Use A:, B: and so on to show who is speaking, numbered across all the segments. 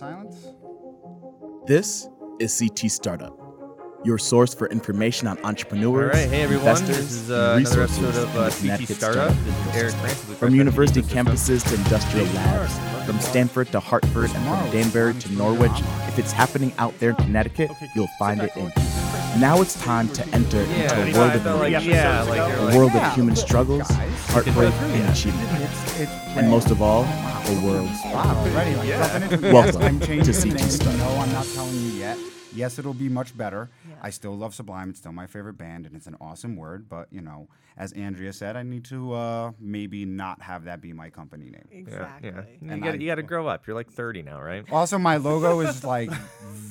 A: silence.
B: This is CT Startup, your source for information on entrepreneurs,
C: right, hey everyone.
B: investors,
C: This is uh, another episode of uh, CT Startup.
B: startup
C: This is Eric Francis
B: From university campuses to industrial labs, from Stamford to Hartford, and from Danbury to Norwich, if it's happening out there in Connecticut, you'll find it in. Now it's time to enter
C: Yeah,
B: into a world of
C: like, yeah, like,
B: a world
A: yeah,
B: of human struggles, heartbreak, and achievement.
A: It's, it's
B: And most of all, the world's
A: Wow, already. Like.
B: Welcome to CT
A: name. No, I'm not telling you yet. Yes, it'll be much better. I still love Sublime. It's still my favorite band, and it's an awesome word. But you know, as Andrea said, I need to uh, maybe not have that be my company name.
D: Exactly.
C: yeah. You
A: And
C: got
A: I-
C: you got to grow up. You're like 30 now, right?
A: Also, my logo is like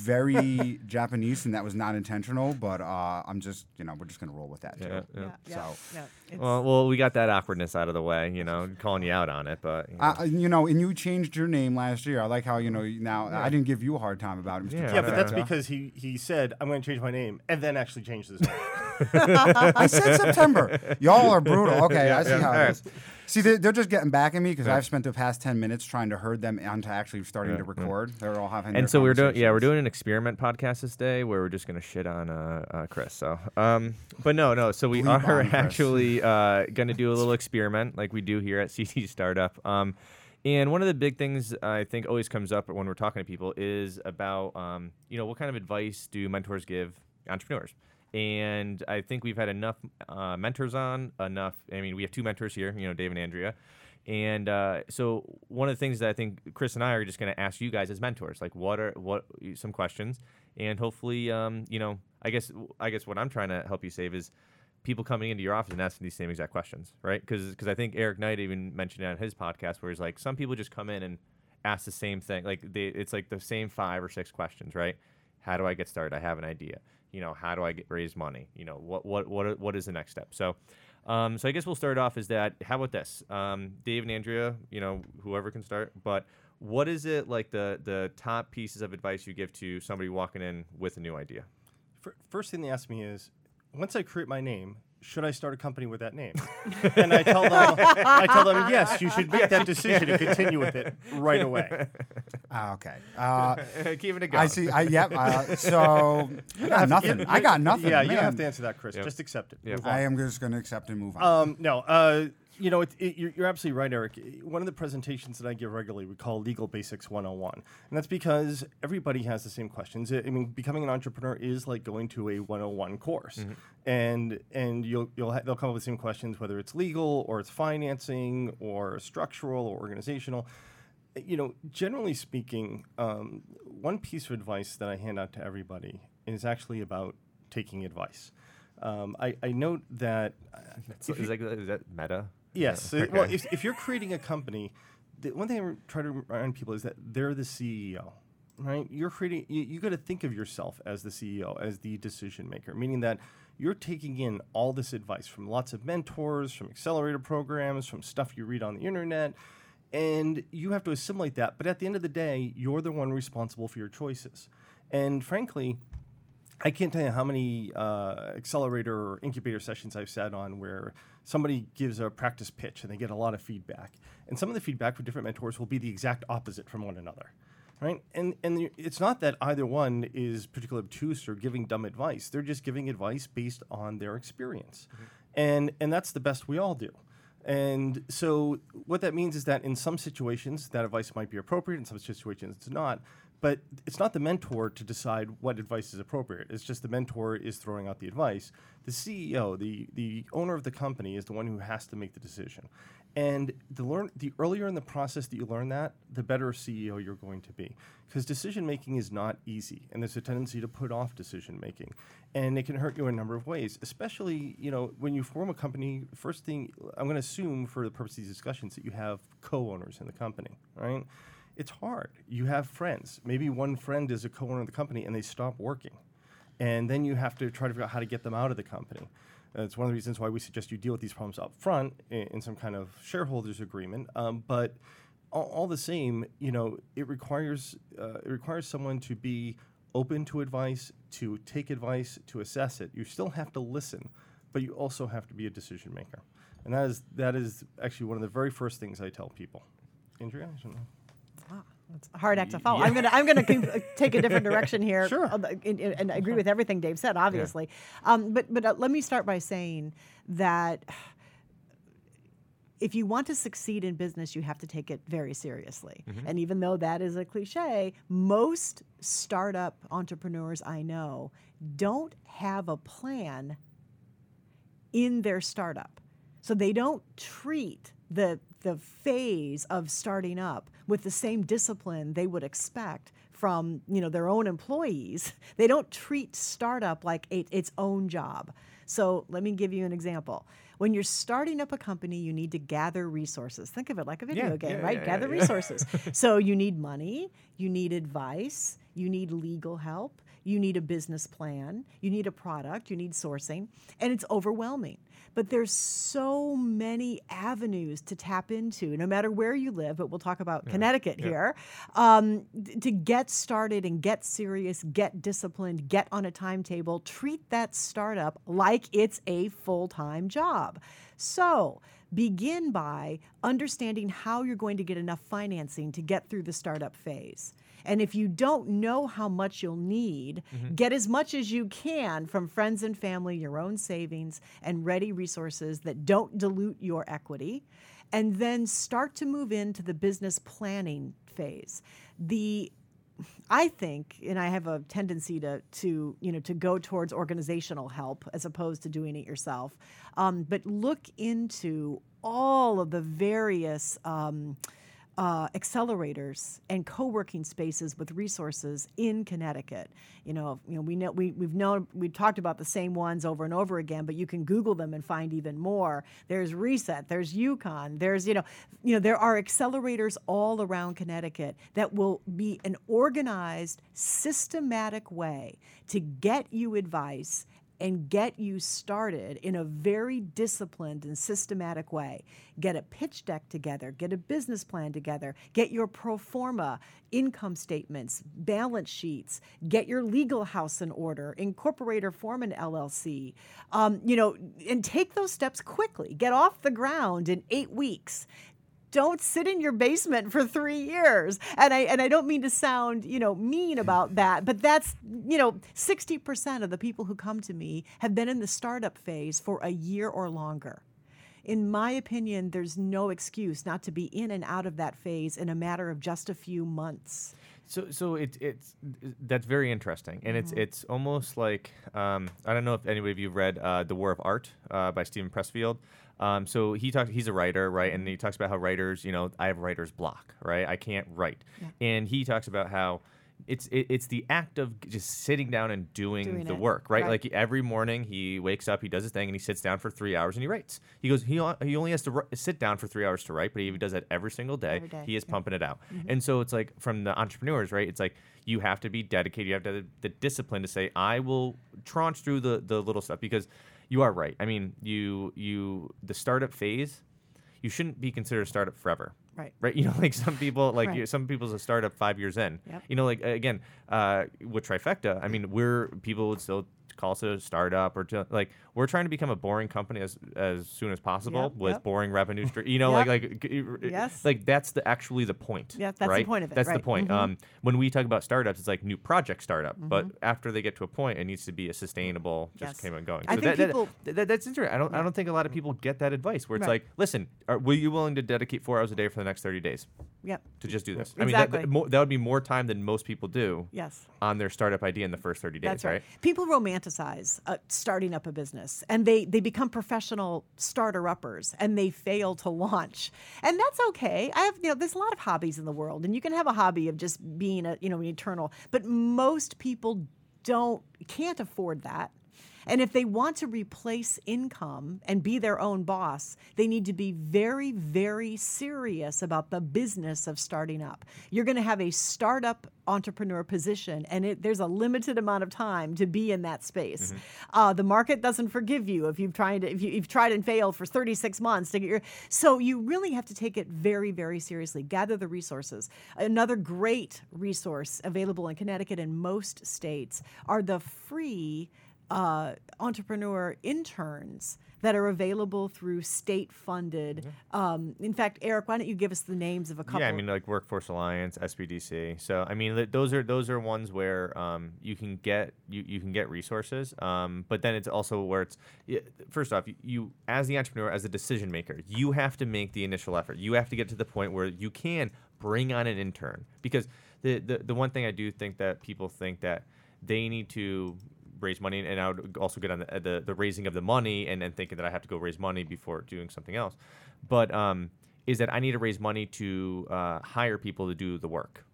A: very Japanese, and that was not intentional. But uh, I'm just, you know, we're just gonna roll with that.
C: Yeah,
A: too.
C: yeah.
D: Yeah, yeah,
A: So-
D: yeah. It's,
C: Well, well, we got that awkwardness out of the way, you know, calling you out on it, but you know.
A: Uh, you know, and you changed your name last year. I like how you know now. I didn't give you a hard time about it, Mr.
C: Yeah.
E: Yeah,
C: Yeah,
E: but that's because he he said I'm going to change my name and then actually changed his name.
A: I said September. Y'all are brutal. Okay, I see how
C: All
A: it is. See, they're, they're just getting back at me because I've spent the past ten minutes trying to herd them onto actually starting to record. They're all having.
C: and so we're doing, yeah, we're doing an experiment podcast this day where we're just gonna shit on uh, uh Chris. So, um, but no, no. So we
A: Bleep
C: are actually uh gonna do a little experiment like we do here at CT Startup. Um, and one of the big things I think always comes up when we're talking to people is about, um, you know, what kind of advice do mentors give entrepreneurs? And I think we've had enough uh, mentors on, enough. I mean, we have two mentors here, you know, Dave and Andrea. And uh, so one of the things that I think Chris and I are just going to ask you guys as mentors, like what are what some questions, and hopefully, um, you know, I guess I guess what I'm trying to help you save is people coming into your office and asking these same exact questions, right? Because I think Eric Knight even mentioned it on his podcast where he's like, some people just come in and ask the same thing, like they, it's like the same five or six questions, right? How do I get started? I have an idea. You know, how do I get raise money? You know, what what what what is the next step? So. Um, so I guess we'll start off is that how about this? Um, Dave and Andrea, you know, whoever can start, but what is it like the the top pieces of advice you give to somebody walking in with a new idea?
E: First thing they ask me is, once I create my name, should I start a company with that name? and I tell them, I tell them, yes, you should make that decision and continue with it right away.
A: Ah, okay. Uh,
C: Keeping it going.
A: I see. I yep. Uh, so I got nothing. I got nothing.
E: Yeah, you don't have to answer that, Chris.
C: Yep.
E: Just accept it.
C: Yep.
A: I am just going to accept and move on.
E: Um, no, uh, you know, it, it, you're, you're absolutely right, Eric. One of the presentations that I give regularly we call Legal Basics 101. And that's because everybody has the same questions. I mean, becoming an entrepreneur is like going to a 101 course. And and you'll, you'll ha- they'll come up with the same questions, whether it's legal or it's financing or structural or organizational. You know, generally speaking, um, one piece of advice that I hand out to everybody is actually about taking advice. Um, I, I note that uh,
C: is, that, is that meta?
E: Yes.
C: Yeah,
E: uh, Well, if, if you're creating a company, the one thing I try to remind people is that they're the CEO, right? You're creating. You, you got to think of yourself as the CEO, as the decision maker, meaning that you're taking in all this advice from lots of mentors, from accelerator programs, from stuff you read on the internet, and you have to assimilate that. But at the end of the day, you're the one responsible for your choices. And frankly, I can't tell you how many uh, accelerator or incubator sessions I've sat on where somebody gives a practice pitch and they get a lot of feedback. And some of the feedback from different mentors will be the exact opposite from one another. Right? And, and it's not that either one is particularly obtuse or giving dumb advice. They're just giving advice based on their experience. Mm-hmm. And, and that's the best we all do. And so what that means is that in some situations that advice might be appropriate, in some situations it's not. But it's not the mentor to decide what advice is appropriate. It's just the mentor is throwing out the advice. The CEO, the the owner of the company, is the one who has to make the decision. And the learn the earlier in the process that you learn that, the better CEO you're going to be. Because decision making is not easy, and there's a tendency to put off decision making, and it can hurt you in a number of ways. Especially, you know, when you form a company. First thing I'm going to assume for the purpose of these discussions that you have co-owners in the company, right? It's hard. You have friends. Maybe one friend is a co-owner of the company, and they stop working and then you have to try to figure out how to get them out of the company. It's one of the reasons why we suggest you deal with these problems up front in, in some kind of shareholders agreement. Um, but all, all the same, you know, it requires uh, it requires someone to be open to advice, to take advice, to assess it. You still have to listen, but you also have to be a decision maker, and that is that is actually one of the very first things I tell people. Andrea.
D: It's a hard act to follow. I'm gonna I'm gonna take a different direction here.
E: Sure.
D: uh, And, and I agree with everything Dave said, obviously. Um, but but uh, let me start by saying that if you want to succeed in business, you have to take it very seriously. And even though that is a cliche, most startup entrepreneurs I know don't have a plan in their startup. So they don't treat the the phase of starting up with the same discipline they would expect from you know their own employees. They don't treat startup like it, its own job. So let me give you an example. When you're starting up a company, you need to gather resources. Think of it like a video
C: Yeah,
D: game,
C: yeah,
D: right?
C: yeah,
D: gather resources. so you need money, you need advice, you need legal help, you need a business plan, you need a product, you need sourcing, and it's overwhelming. But there's so many avenues to tap into, no matter where you live. But we'll talk about Connecticut here. Um, to get started and get serious, get disciplined, get on a timetable, treat that startup like it's a full time job. So, begin by understanding how you're going to get enough financing to get through the startup phase. And if you don't know how much you'll need, get as much as you can from friends and family, your own savings, and ready resources that don't dilute your equity. And then start to move into the business planning phase. The I think, and I have a tendency to to you know to go towards organizational help as opposed to doing it yourself. Um, but look into all of the various. Um, uh, accelerators and co-working spaces with resources in Connecticut. You know, you know, we know we, we've known we've talked about the same ones over and over again, but you can Google them and find even more. There's Reset, there's UConn, there's you know, you know, there are accelerators all around Connecticut that will be an organized, systematic way to get you advice and get you started in a very disciplined and systematic way. Get a pitch deck together, get a business plan together, get your pro forma income statements, balance sheets, get your legal house in order, incorporate or form an LLC, um, you know, and take those steps quickly. Get off the ground in eight weeks don't sit in your basement for three years. And I and I don't mean to sound, you know, mean about that, but that's, you know, 60% of the people who come to me have been in the startup phase for a year or longer. In my opinion, there's no excuse not to be in and out of that phase in a matter of just a few months.
C: So, so it's it's that's very interesting, and it's it's almost like um, I don't know if any of you have read uh, The War of Art uh, by Steven Pressfield. Um, so he talks. He's a writer, right? And he talks about how writers, you know, I have writer's block, right? I can't write, and he talks about how it's it, it's the act of just sitting down and doing,
D: Doing
C: the
D: it,
C: work, right?
D: right.
C: Like every morning he wakes up, he does his thing, and he sits down for three hours and he writes. He goes, he he only has to ri- sit down for three hours to write, but he does that every single day.
D: Every day,
C: He is
D: yeah.
C: pumping it out, and so it's like from the entrepreneurs, right? It's like you have to be dedicated. You have to have the discipline to say, I will tranche through the the little stuff because you are right. I mean, you you the startup phase, you shouldn't be considered a startup forever.
D: Right.
C: Right. You know, like some people, like
D: Right.
C: some people's a startup five years in.
D: Yep.
C: You know, like again, uh, with Trifecta, I mean, we're people would still call us a startup or to, like we're trying to become a boring company as as soon as possible
D: Yep,
C: with
D: yep.
C: boring revenue stream. You know,
D: Yep.
C: like like
D: Yes.
C: like that's the actually the point.
D: Yeah, that's the point of it,
C: That's the
D: right.
C: point.
D: Mhm.
C: Um, when we talk about startups, it's like new project startup, but
D: Mm-hmm.
C: after they get to a point, it needs to be a sustainable, just
D: Yes.
C: came and going.
D: I think
C: that,
D: people-
C: that, that, that's interesting. I don't I don't think a lot of people get that advice where it's
D: Right.
C: like, listen, are, were you willing to dedicate four hours a day for the next thirty days
D: Yep.
C: to just do this? I mean, that,
D: Exactly.
C: that, that would be more time than most people do
D: Yes.
C: on their startup idea in the first thirty days,
D: That's right. People romanticize uh, starting up a business and they, they become professional starter uppers and they fail to launch. And that's okay. I have, you know, there's a lot of hobbies in the world and you can have a hobby of just being a, you know, an eternal, but most people don't, can't afford that. And if they want to replace income and be their own boss, they need to be very, very serious about the business of starting up. You're going to have a startup entrepreneur position, and it, there's a limited amount of time to be in that space. Uh, the market doesn't forgive you if you've tried to, if you, you've tried and failed for 36 months to get your. So you really have to take it very, very seriously. Gather the resources. Another great resource available in Connecticut and most states are the free uh, entrepreneur interns that are available through state funded. Um, in fact, Eric, why don't you give us the names of a couple?
C: Yeah, I mean like Workforce Alliance, SBDC. So I mean th- those are those are ones where um, you can get you, you can get resources, um, but then it's also where it's first off you, you as the entrepreneur as a decision maker you have to make the initial effort. You have to get to the point where you can bring on an intern because the the, the one thing I do think that people think that they need to raise money and I would also get on the, the, the raising of the money and then thinking that I have to go raise money before doing something else. But um, is that I need to raise money to uh, hire people to do the work.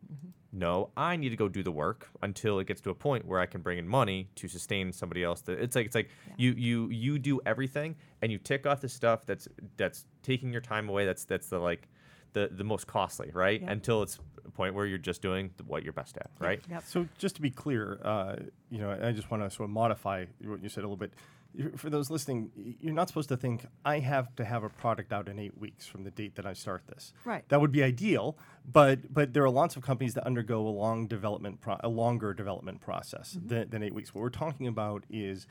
C: No, I need to go do the work until it gets to a point where I can bring in money to sustain somebody else. That it's like it's like you you you do everything and you tick off the stuff that's that's taking your time away. That's that's the like the the most costly, right?
D: Yeah.
C: Until it's a point where you're just doing what you're best at, right?
D: Yep.
E: So just to be clear, uh, you know, I just want to sort of modify what you said a little bit. For those listening, you're not supposed to think I have to have a product out in eight weeks from the date that I start this.
D: Right.
E: That would be ideal, but but there are lots of companies that undergo a long development, pro- a longer development process than, than eight weeks. What we're talking about is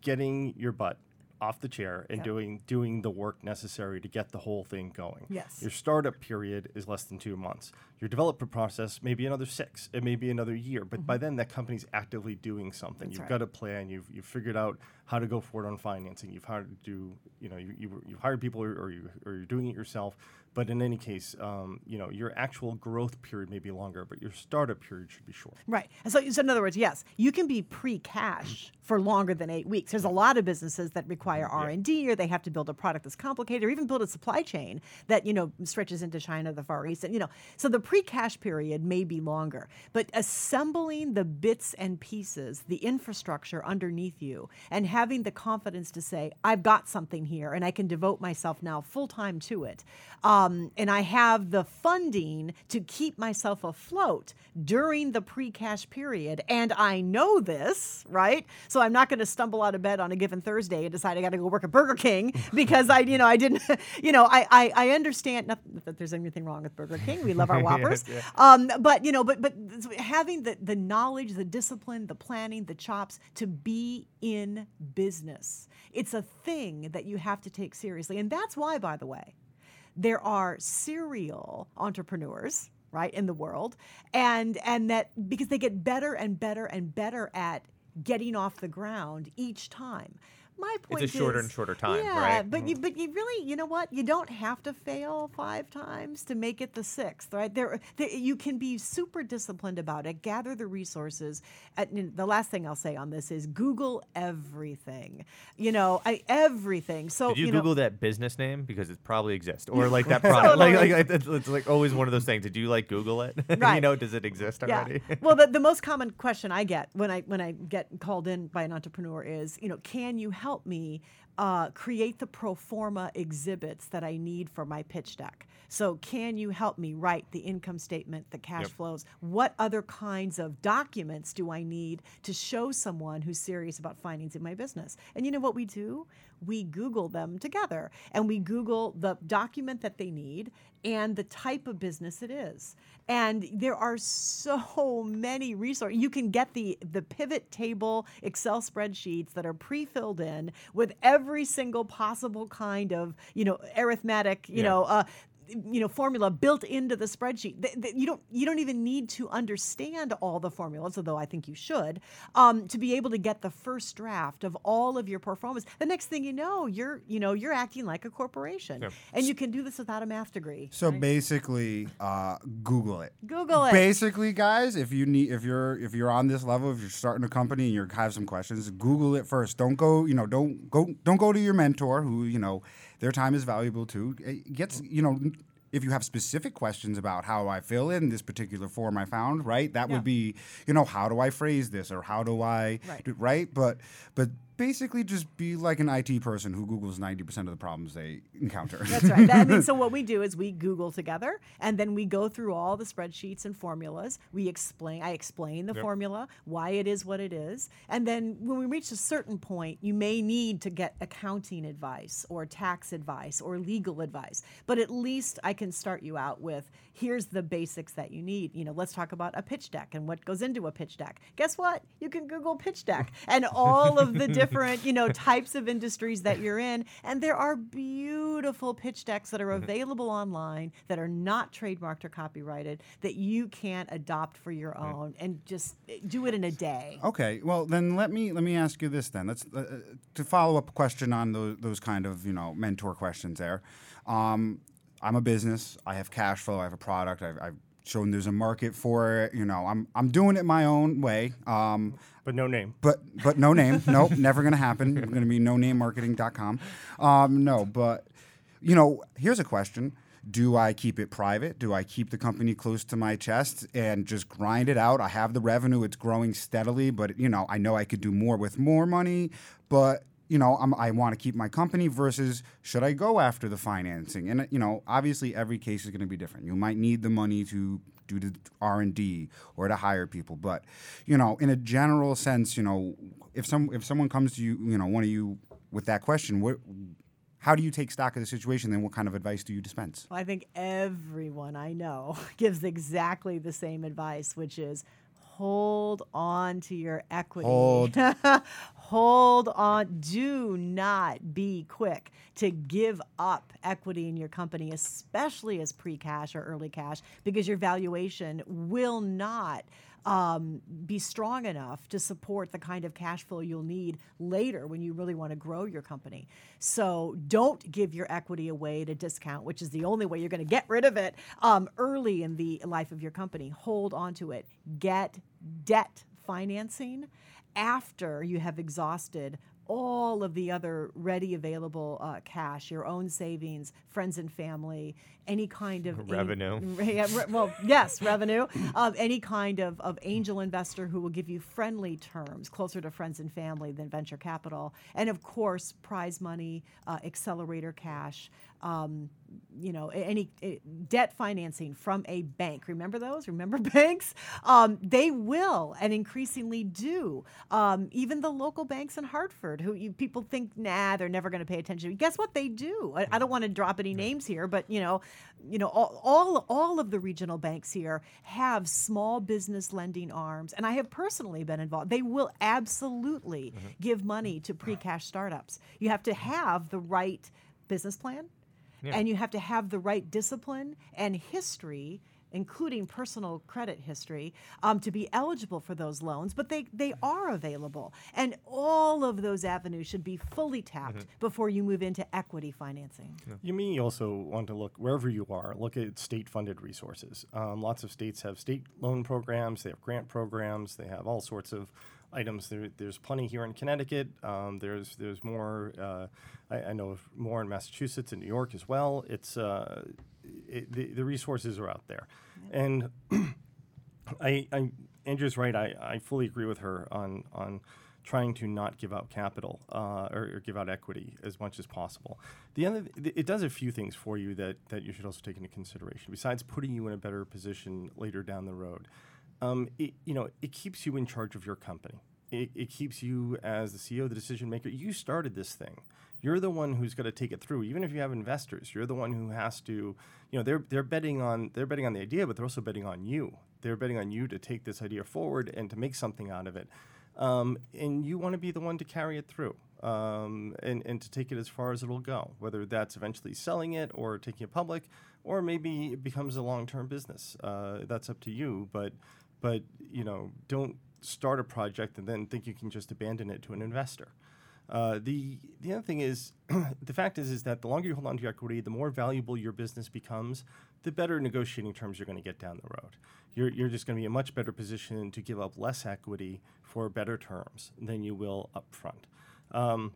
E: getting your butt off the chair and
D: Yep.
E: doing doing the work necessary to get the whole thing going.
D: Yes.
E: Your startup period is less than two months. Your development process may be another six. It may be another year. But by then, that company's actively doing something.
D: Mm-hmm. That's
E: you've
D: right.
E: got a plan. You've you've figured out how to go forward on financing. You've hired to do you know you you you've hired people or, or you or you're doing it yourself. But in any case, um, you know your actual growth period may be longer, but your startup period should be short.
D: Right. And So, so in other words, yes, you can be pre-cash for longer than eight weeks. There's a lot of businesses that require R and D, or they have to build a product that's complicated, or even build a supply chain that you know stretches into China, the Far East, and you know. So the pre-cash period may be longer, but assembling the bits and pieces, the infrastructure underneath you, and having the confidence to say, "I've got something here, and I can devote myself now full time to it," um, and I have the funding to keep myself afloat during the pre-cash period, and I know this, right? So I'm not going to stumble out of bed on a given Thursday and decide I got to go work at Burger King because I, you know, I didn't, you know, I I, I understand not that there's anything wrong with Burger King. We love our Whoppers, um, but you know, but but having the the knowledge, the discipline, the planning, the chops to be in business, it's a thing that you have to take seriously, and that's why, by the way there are serial entrepreneurs right in the world and and that because they get better and better and better at getting off the ground each time my point
C: It's a shorter
D: is-
C: and shorter time,
D: yeah,
C: right?
D: but you mm-hmm. but you really you know what you don't have to fail five times to make it the sixth right there, there you can be super disciplined about it gather the resources and the last thing i'll say on this is google everything you know I, everything so
C: Did you,
D: know,
C: Google that business name because it probably exists, or like that product? like,
D: Totally.
C: like it's, it's like always one of those things. Did you like Google it?
D: Right.
C: you know, does it exist already?
D: Yeah. well, the, the most common question I get when I when I get called in by an entrepreneur is, you know, can you help me uh, create the pro forma exhibits that I need for my pitch deck? So, can you help me write the income statement, the cash
C: Yep.
D: flows? What other kinds of documents do I need to show someone who's serious about financing my business? And you know what we do? We Google them together and we Google the document that they need and the type of business it is. And there are so many resources. You can get the the pivot table Excel spreadsheets that are pre-filled in with every single possible kind of, you know, arithmetic, you
C: Yeah.
D: know, uh, you know formula built into the spreadsheet Th- th- you don't you don't even need to understand all the formulas although i think you should um, to be able to get the first draft of all of your performance. The next thing you know you're you know you're acting like a corporation. And you can do this without a math degree.
A: So basically, uh, Google it.
D: google it.
A: Basically, guys, if you need, if you're, if you're on this level, if you're starting a company and you have some questions, Google it first. Don't go, you know, don't go, don't go to your mentor, who you know, their time is valuable too. It gets, you know, if you have specific questions about how I fill in this particular form I found, right? That
D: Yeah.
A: would be, you know, how do I phrase this or how do I,
D: Right.
A: do, right? But, but basically, just be like an IT person who Googles ninety percent of the problems they encounter.
D: That's right. That, I mean, so what we do is we Google together, and then we go through all the spreadsheets and formulas. We explain. I explain the formula, why it is what it is, and then when we reach a certain point, you may need to get accounting advice or tax advice or legal advice. But at least I can start you out with here's the basics that you need. You know, let's talk about a pitch deck and what goes into a pitch deck. Guess what? You can Google pitch deck and all of the different different, you know, types of industries that you're in. And there are beautiful pitch decks that are
C: Mm-hmm.
D: available online that are not trademarked or copyrighted that you can't adopt for your own and just eh, do it in a day.
A: Okay, well then let me let me ask you this then. Let's uh, uh, to follow up a question on those those kind of you know mentor questions there. Um, I'm a business. I have cash flow. I have a product. I've, I've shown there's a market for it. You know, I'm I'm doing it my own way. Um,
E: but no name.
A: but but no name. nope, never gonna happen. We're gonna be no name marketing.com. Um, no, but you know, here's a question. Do I keep it private? Do I keep the company close to my chest and just grind it out? I have the revenue; it's growing steadily, but you know, I know I could do more with more money. But you know, I'm, I want to keep my company. Versus, should I go after the financing? And you know, obviously, every case is going to be different. You might need the money to do the R and D or to hire people, but you know, in a general sense, you know, if some if someone comes to you, you know, one of you with that question, what, how do you take stock of the situation? Then, what kind of advice do you dispense?
D: I think everyone I know gives exactly the same advice, which is hold on to your equity.
A: Hold.
D: hold on. Do not be quick to give up equity in your company, especially as pre cash or early cash, because your valuation will not um, be strong enough to support the kind of cash flow you'll need later when you really want to grow your company. So don't give your equity away at a discount, which is the only way you're going to get rid of it um, early in the life of your company. Hold on to it. Get debt financing after you have exhausted all of the other ready available uh, cash, your own savings, friends and family, any kind of any-
C: Revenue.
D: yeah, re- well, yes, revenue. Um, any kind of, of angel investor who will give you friendly terms, closer to friends and family than venture capital, and of course, prize money, uh, accelerator cash. Um, you know, any eh, debt financing from a bank. Remember those? Remember banks? Um, they will and increasingly do. Um, even the local banks in Hartford, who you, people think, nah, they're never going to pay attention. Guess what they do? I, I don't want to drop any names here, but you know, you know, all, all all of the regional banks here have small business lending arms, and I have personally been involved. They will absolutely mm-hmm. give money to mm-hmm. pre-cash startups. You have to mm-hmm. have the right business plan and you have to have the right discipline and history including personal credit history um, to be eligible for those loans but they, they are available and all of those avenues should be fully tapped before you move into equity financing
E: You may also want to look wherever you are, look at state funded resources. Um, lots of states have state loan programs, they have grant programs, they have all sorts of items. There, there's plenty here in Connecticut. Um, there's there's more, uh, I, I know of more in Massachusetts and New York as well. It's uh, it, the, the resources are out there. And I, I Andrea's right. I, I fully agree with her on on trying to not give out capital uh, or, or give out equity as much as possible. The other, it does a few things for you that that you should also take into consideration. Besides putting you in a better position later down the road, um, it, you know, it keeps you in charge of your company. It, it keeps you as the CEO, the decision maker. You started this thing. You're the one who's going to take it through. Even if you have investors, you're the one who has to. You know, they're they're betting on they're betting on the idea, but they're also betting on you. They're betting on you to take this idea forward and to make something out of it. Um, and you want to be the one to carry it through um, and, and to take it as far as it'll go, whether that's eventually selling it or taking it public, or maybe it becomes a long term business. Uh, that's up to you. But, but, you know, don't start a project and then think you can just abandon it to an investor. Uh, the the other thing is, the fact is is that the longer you hold on to your equity, the more valuable your business becomes, the better negotiating terms you're going to get down the road. You're, you're just going to be in a much better position to give up less equity for better terms than you will up front. Um,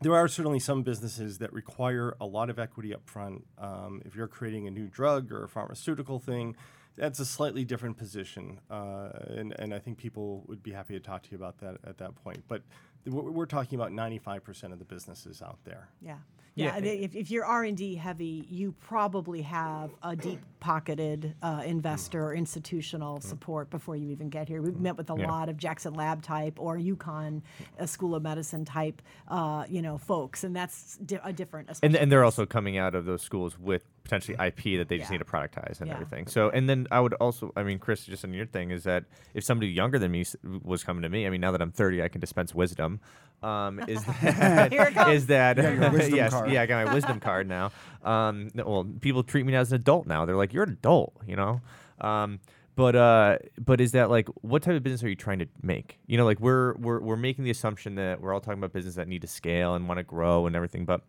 E: there are certainly some businesses that require a lot of equity up front. Um, if you're creating a new drug or a pharmaceutical thing, that's a slightly different position, uh, and, and I think people would be happy to talk to you about that at that point. But th- we're we're talking about 95% of the businesses out there.
D: Yeah. Yeah, mean, if, if you're R and D heavy, you probably have a deep-pocketed uh, investor or institutional support before you even get here. We've met with a
C: Yeah.
D: lot of Jackson Lab type or UConn uh, School of Medicine type, uh, you know, folks, and that's di- a different.
C: And, and they're also coming out of those schools with potentially IP that they just
D: Yeah.
C: need to productize and
D: Yeah.
C: everything. So, and then I would also, I mean, Chris, just on your thing is that if somebody younger than me was coming to me, I mean, now that I'm 30, I can dispense wisdom. Um, is that
D: Here it comes.
C: is that
A: Yeah,
C: yes,
A: card.
C: yeah, I got my wisdom card now. Um, well, people treat me as an adult now. They're like, you're an adult, you know. Um, but uh, but is that like what type of business are you trying to make? You know, like we're we're we're making the assumption that we're all talking about business that need to scale and want to grow and everything, but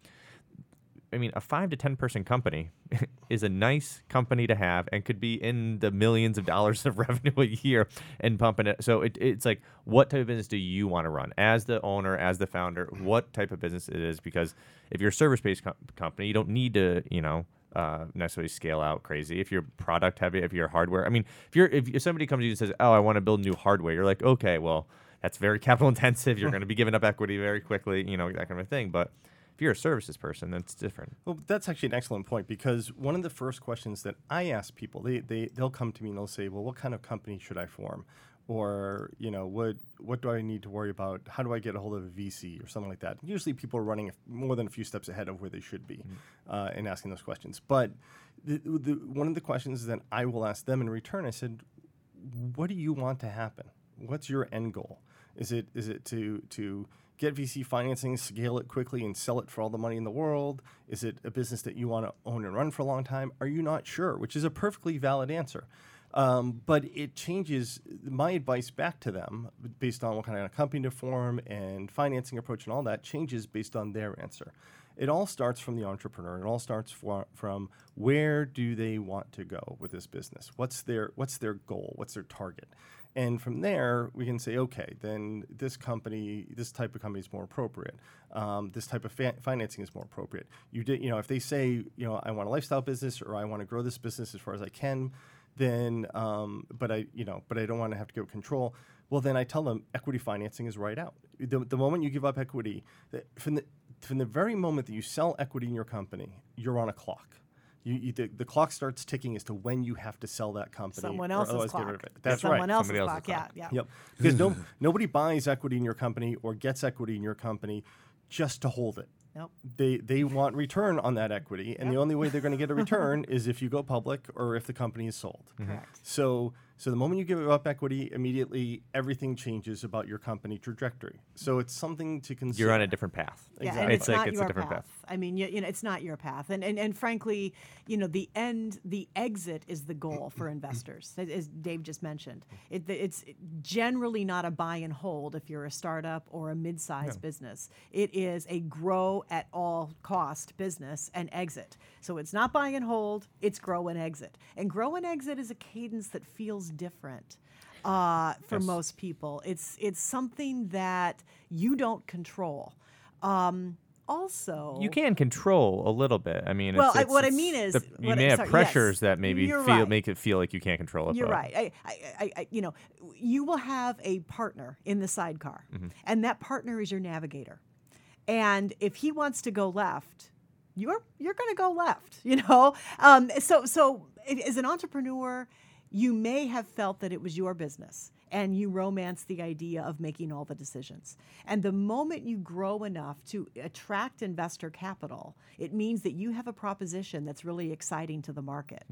C: I mean, a five to ten person company is a nice company to have and could be in the millions of dollars of revenue a year and pumping it. So it, it's like, what type of business do you want to run as the owner, as the founder? What type of business it is? Because if you're a service based com- company, you don't need to, you know. Uh, necessarily scale out crazy. If you're product heavy, if you're hardware, I mean, if you're if, if somebody comes to you and says, "Oh, I want to build new hardware," you're like, "Okay, well, that's very capital intensive. You're going to be giving up equity very quickly, you know, that kind of thing." But if you're a services person, that's different.
E: Well, that's actually an excellent point because one of the first questions that I ask people, they, they, they'll come to me and they'll say, well, what kind of company should I form? Or, you know, what, what do I need to worry about? How do I get a hold of a VC or something like that? Usually people are running more than a few steps ahead of where they should be uh, in asking those questions. But the, the, one of the questions that I will ask them in return, I said, what do you want to happen? What's your end goal? Is it is it to to get VC financing, scale it quickly, and sell it for all the money in the world? Is it a business that you want to own and run for a long time? Are you not sure? Which is a perfectly valid answer. Um, but it changes my advice back to them based on what kind of company to form and financing approach and all that changes based on their answer. It all starts from the entrepreneur. It all starts for, from where do they want to go with this business? What's their what's their goal? What's their target? And from there, we can say, okay, then this company, this type of company is more appropriate. Um, this type of fa- financing is more appropriate. You did, you know, if they say, you know, I want a lifestyle business or I want to grow this business as far as I can, then, um, but I, you know, but I don't want to have to give control. Well, then I tell them equity financing is right out. The, the moment you give up equity, from the from the very moment that you sell equity in your company, you're on a clock. You, you, the, the clock starts ticking as to when you have to sell that company.
D: Someone else's clock.
E: Get rid of it. That's
D: Someone
E: right.
D: else's
C: Somebody else's
D: clock.
C: clock.
D: Yeah, yeah.
E: Yep. Because no, nobody buys equity in your company or gets equity in your company just to hold it.
D: Nope.
E: They they want return on that equity, and the only way they're going to get a return is if you go public or if the company is sold. Mm-hmm.
D: Correct.
E: So so the moment you give up equity, immediately everything changes about your company trajectory. So it's something to consider.
C: You're on a different path.
D: Yeah,
E: Exactly.
D: and it's,
C: It's like
D: not
C: it's a different
D: path.
C: path.
D: I mean, you, you know, it's not your path, and, and and frankly, you know, the end, the exit is the goal for investors, as- Dave just mentioned. It, it's generally not a buy and hold if you're a startup or a mid-sized business. It is a grow at all cost business and exit. So it's not buy and hold; it's grow and exit. And grow and exit is a cadence that feels different uh, for most people. It's it's something that you don't control. Um, also,
C: You can control a little bit. I mean,
D: Well,
C: it's,
D: I-
C: it's-
D: what I mean is-
C: the- you
D: what I-
C: may have
D: sorry, yes.
C: pressures that maybe feel
D: right.
C: make it feel like you can't control it.
D: You're
C: but-
D: right. I, I, I, I, you know, you will have a partner in the sidecar, and that partner is your navigator. And if he wants to go left, you're you're going to go left. You know. Um, so so as an entrepreneur, you may have felt that it was your business. And you romance the idea of making all the decisions. And the moment you grow enough to attract investor capital, it means that you have a proposition that's really exciting to the market.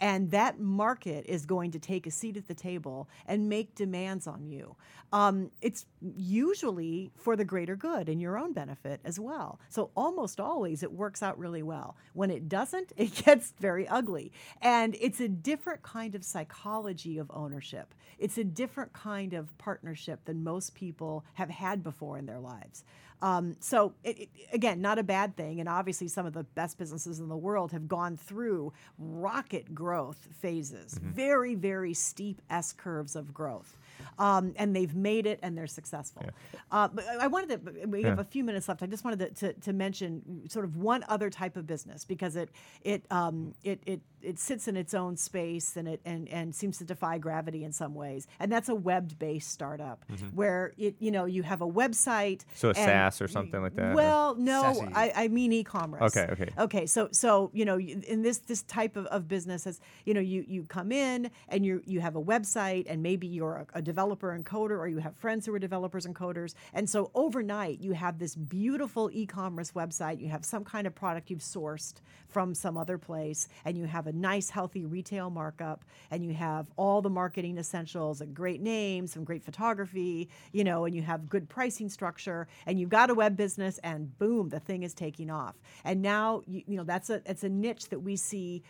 D: And that market is going to take a seat at the table and make demands on you. Um, it's usually for the greater good and your own benefit as well. So almost always it works out really well. When it doesn't, it gets very ugly. And it's a different kind of psychology of ownership. It's a different kind of partnership than most people have had before in their lives. Um, so, it, it- again, not a bad thing. And obviously, some of the best businesses in the world have gone through rocket growth phases, very, very steep S curves of growth. Um, and they've made it and they're successful. Uh, but I wanted to, we have a few minutes left. I just wanted to, to, to mention sort of one other type of business because it, it, um, it, it it sits in its own space and it and, and seems to defy gravity in some ways. And that's a web-based startup where it you know you have a website.
C: Mm-hmm. So a SaaS or something like that, or-
D: Well, no,
A: Sassy.
D: I, I mean e-commerce.
C: Okay, okay.
D: Okay, so so you know in this this type of, of business is you know you you come in and you you have a website and maybe you're a, a developer and coder or you have friends who are developers and coders and so overnight you have this beautiful e-commerce website you have some kind of product you've sourced from some other place and you have a nice healthy retail markup and you have all the marketing essentials a great name some great photography you know and you have good pricing structure and you've got a web business and boom the thing is taking off. And now you, you know that's a it's a niche that we see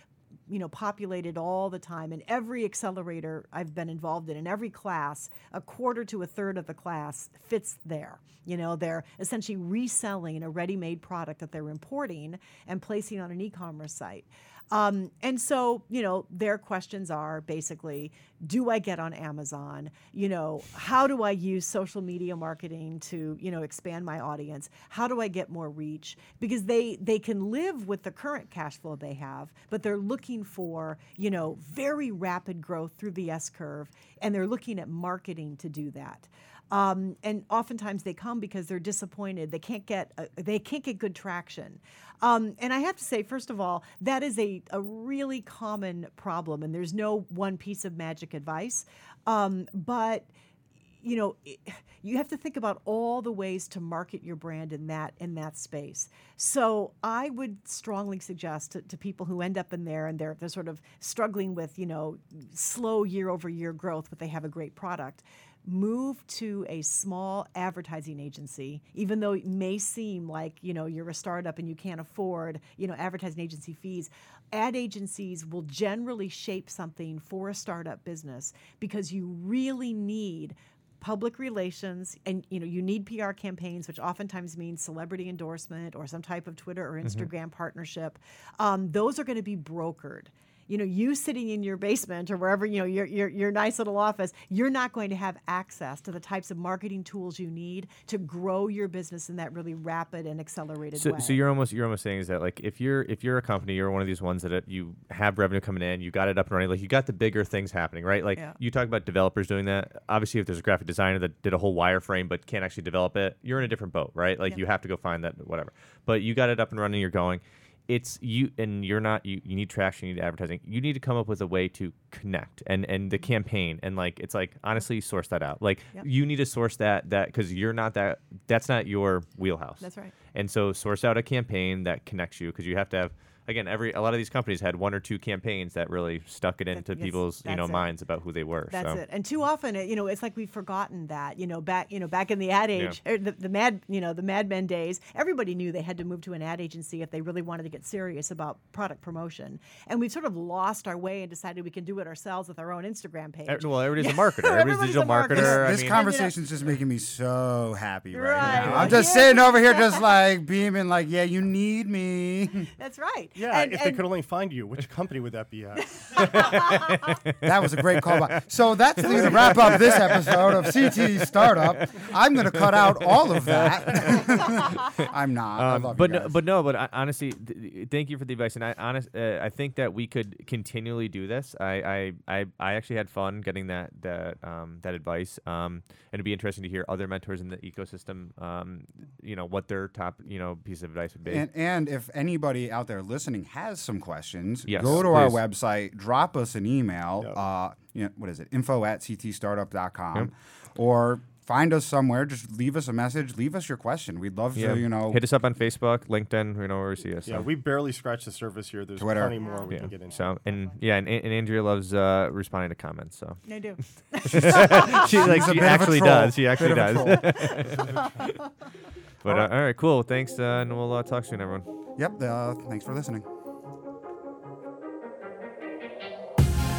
D: you know populated all the time in every accelerator i've been involved in in every class a quarter to a third of the class fits there. You know they're essentially reselling a ready-made product that they're importing and placing on an e-commerce site um, and so you know their questions are basically do i get on amazon? You know how do i use social media marketing to you know expand my audience? How do i get more reach? Because they they can live with the current cash flow they have but they're looking for you know very rapid growth through the s curve and they're looking at marketing to do that um, and oftentimes they come because they're disappointed. They can't get uh, they can't get good traction. Um, and I have to say, first of all, that is a, a really common problem, and there's no one piece of magic advice. Um, but you know you have to think about all the ways to market your brand in that in that space so i would strongly suggest to, to people who end up in there and they're, they're sort of struggling with you know slow year over year growth but they have a great product move to a small advertising agency even though it may seem like you know you're a startup and you can't afford you know advertising agency fees ad agencies will generally shape something for a startup business because you really need public relations and you know you need PR campaigns which oftentimes means celebrity endorsement or some type of Twitter or Instagram partnership. Um, those are going to be brokered you know you sitting in your basement or wherever you know your, your your nice little office you're not going to have access to the types of marketing tools you need to grow your business in that really rapid and accelerated
C: So,
D: way
C: so you're almost you're almost saying is that like if you're if you're a company, you're one of these ones that it, you have revenue coming in, you got it up and running, like you got the bigger things happening, right? Like
D: Yeah.
C: you talk about developers doing that. Obviously, if there's a graphic designer that did a whole wireframe but can't actually develop it, you're in a different boat, right? Like
D: Yeah.
C: you have to go find that whatever. But you got it up and running, you're going. It's you and you're not you, you need traction, you need advertising. You need to come up with a way to connect and and the mm-hmm. campaign and like it's like honestly source that out. Like
D: Yep.
C: you need to source that that cuz you're not that that's not your wheelhouse.
D: That's right.
C: And so source out a campaign that connects you because you have to have again every a lot of these companies had one or two campaigns that really stuck it into
D: yes,
C: people's you know
D: it.
C: minds about who they were.
D: That's
C: so.
D: it. And too often, it, you know, it's like we've forgotten that. You know, back you know back in the ad
C: Yeah.
D: age, or the, the mad you know the Mad Men days, everybody knew they had to move to an ad agency if they really wanted to get serious about product promotion. And we've sort of lost our way and decided we can do it ourselves with our own Instagram page.
C: Well, everybody's a marketer. Everybody's a
D: Everybody's
C: digital
D: a marketer.
C: marketer. I
A: this
C: mean,
A: conversation's just making me so happy right,
D: Right,
A: now.
D: right.
A: I'm just
D: Yeah.
A: sitting over here, just like beaming, like, yeah, you need me.
D: That's right.
E: Yeah,
D: And-
E: if they could only find you, which company would that be at?
A: That was a great callback. So that's going to wrap up this episode of CT Startup. I'm going to cut out all of that. I'm not. I
C: Um,
A: love
C: but
A: you
C: no, but no, but I, honestly, th- th- thank you for the advice, and I honest, uh, I think that we could continually do this. I, I, I, I actually had fun getting that that um, that advice, um, and it'd be interesting to hear other mentors in the ecosystem, um, you know, what their top you know piece of advice would be.
A: And, and if anybody out there listening has some questions,
C: Yes,
A: go to our website, drop us an email.
E: Yep.
A: Uh, you know, what is it? Info at ctstartup.com. Or find us somewhere. Just leave us a message. Leave us your question. We'd love
C: yeah,
A: to, you know.
C: hit us up on Facebook, LinkedIn, you know where we see us.
E: yeah,
C: so.
E: we barely scratched the surface here. There's
A: Twitter.
E: plenty more we
C: yeah.
E: can get into.
C: So and yeah, and, and Andrea loves uh, responding to comments. So
D: I do.
C: she like she
A: bit of a
C: actually does. She actually
A: Bit
C: does. but uh, all right, cool. Thanks, uh, and we'll uh, talk soon, everyone.
A: Yep. Uh, thanks for listening.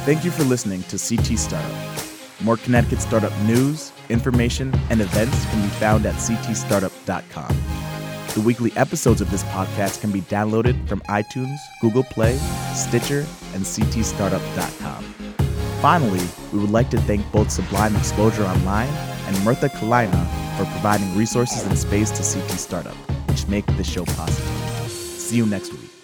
B: Thank you for listening to CT Startup. More Connecticut startup news, information, and events can be found at ctstartup.com. The weekly episodes of this podcast can be downloaded from iTunes, Google Play, Stitcher, and ctstartup.com. Finally, we would like to thank both Sublime Exposure Online and Mirtha Kalina for providing resources and space to CT Startup, which make this show possible. See you next week.